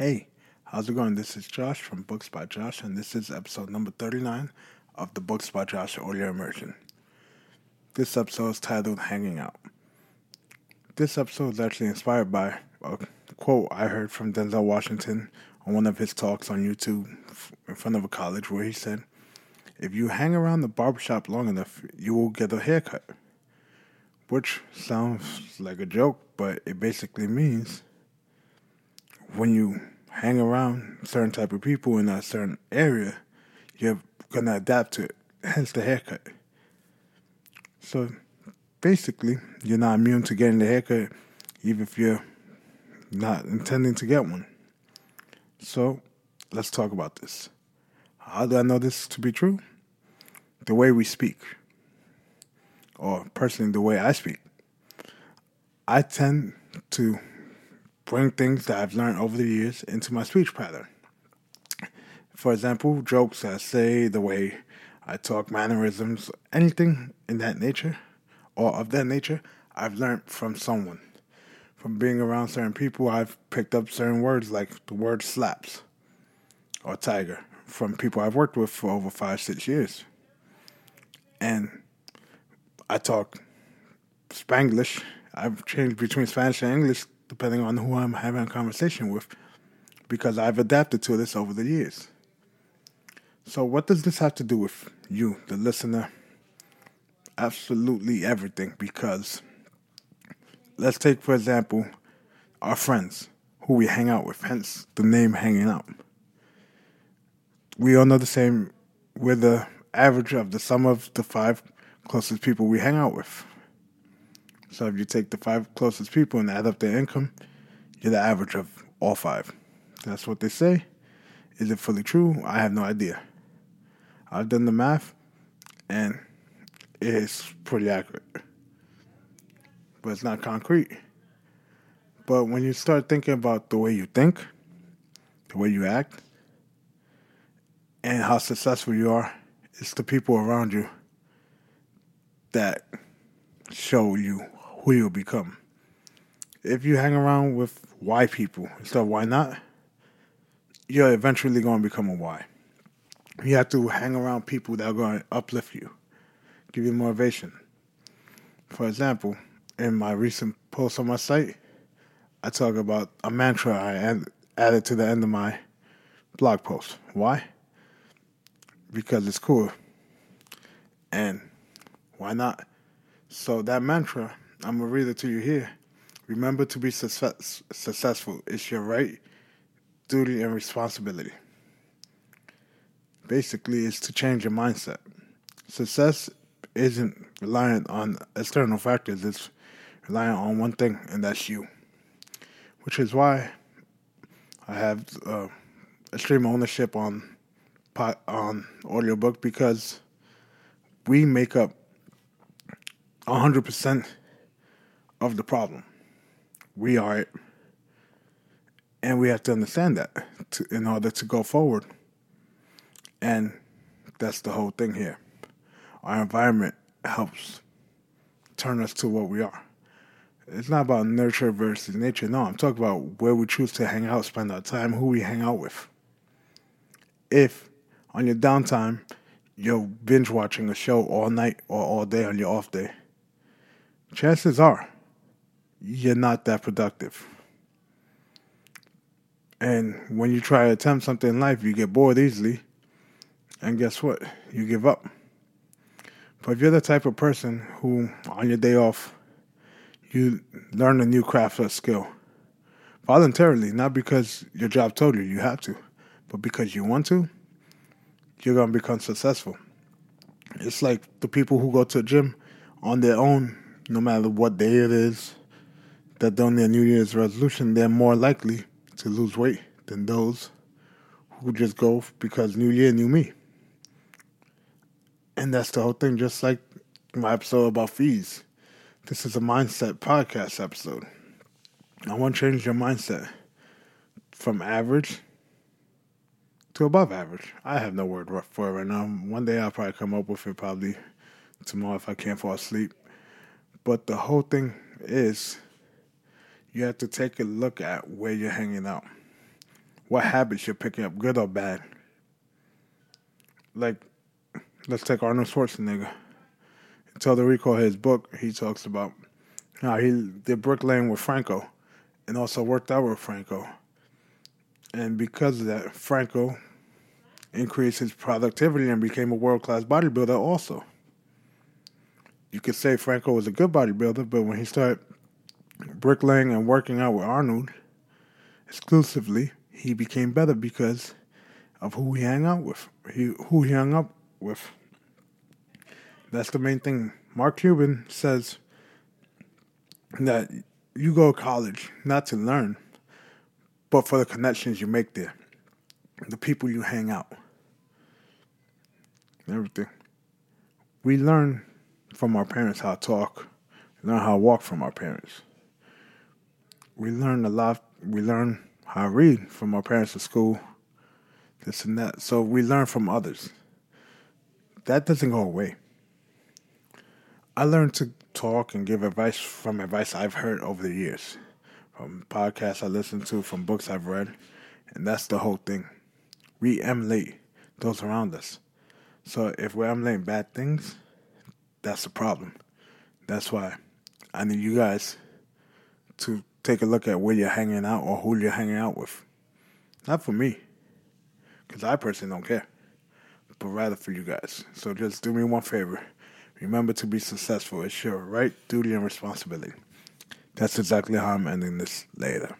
Hey, how's it going? This is Josh from Books by Josh, and this is episode number 39 of the Books by Josh audio immersion. This episode is titled Hanging Out. This episode is actually inspired by a quote I heard from Denzel Washington on one of his talks on YouTube in front of a college where he said, If you hang around the barbershop long enough, you will get a haircut. Which sounds like a joke, but it basically means when you hang around certain type of people in a certain area, you're gonna adapt to it. Hence the haircut. So basically, you're not immune to getting the haircut, even if you're not intending to get one. So let's talk about this. How do I know this to be true? The way we speak, or personally, the way I speak. I tend to bring things that I've learned over the years into my speech pattern. For example, jokes I say, the way I talk, mannerisms, anything in that nature or of that nature, I've learned from someone. From being around certain people, I've picked up certain words like the word slaps or tiger from people I've worked with for over five, six years. And I talk Spanglish. I've changed between Spanish and English depending on who I'm having a conversation with, because I've adapted to this over the years. So, what does this have to do with you, the listener? Absolutely everything, because let's take, for example, our friends who we hang out with, hence the name hanging out. We all know the same, we're the average of the sum of the five closest people we hang out with. So if you take the five closest people and add up their income, you're the average of all five. That's what they say. Is it fully true? I have no idea. I've done the math and it's pretty accurate. But it's not concrete. But when you start thinking about the way you think, the way you act, and how successful you are, it's the people around you that show you who you'll become. If you hang around with why people instead of why not, you're eventually going to become a why. You have to hang around people that are going to uplift you, give you motivation. For example, in my recent post on my site, I talk about a mantra I added to the end of my blog post. Why? Because it's cool. And why not? So that mantra I'm going to read it to you here. Remember to be success- successful. It's your right, duty, and responsibility. Basically, it's to change your mindset. Success isn't reliant on external factors, it's reliant on one thing, and that's you. Which is why I have uh, extreme ownership on on audiobook because we make up 100% of the problem. We are it. And we have to understand that to, in order to go forward. And that's the whole thing here. Our environment helps turn us to what we are. It's not about nurture versus nature. No, I'm talking about where we choose to hang out, spend our time, who we hang out with. If on your downtime you're binge watching a show all night or all day on your off day, chances are you're not that productive. And when you try to attempt something in life, you get bored easily. And guess what? You give up. But if you're the type of person who, on your day off, you learn a new craft or skill voluntarily, not because your job told you you have to, but because you want to, you're going to become successful. It's like the people who go to the gym on their own, no matter what day it is, that done their New Year's resolution, they're more likely to lose weight than those who just go because New Year, new me. And that's the whole thing, just like my episode about fees. This is a mindset podcast episode. I want to change your mindset from average to above average. I have no word for it right now. One day I'll probably come up with it, probably tomorrow if I can't fall asleep. But the whole thing is you have to take a look at where you're hanging out. what habits you're picking up, good or bad. Like, let's take Arnold Schwarzenegger. In the Recall, his book, he talks about how he did bricklaying with Franco and also worked out with Franco. And because of that, Franco increased his productivity and became a world class bodybuilder also. You could say Franco was a good bodybuilder, but when he started bricklaying and working out with Arnold exclusively, he became better because of who he hung out with. He who he hung up with. That's the main thing. Mark Cuban says that you go to college not to learn, but for the connections you make there, the people you hang out, everything. We learn from our parents how to talk, learn how to walk from our parents. We learn a lot. We learn how to read from our parents at school, this and that. So we learn from others. That doesn't go away. I learned to talk and give advice from advice I've heard over the years, from podcasts I listen to, from books I've read, and that's the whole thing. We emulate those around us. So if we're emulating bad things, that's the problem. That's why I need you guys to take a look at where you're hanging out or who you're hanging out with. Not for me, because I personally don't care, but rather for you guys. So just do me one favor. Remember to be successful. It's your right, duty, and responsibility. That's exactly how I'm ending this later.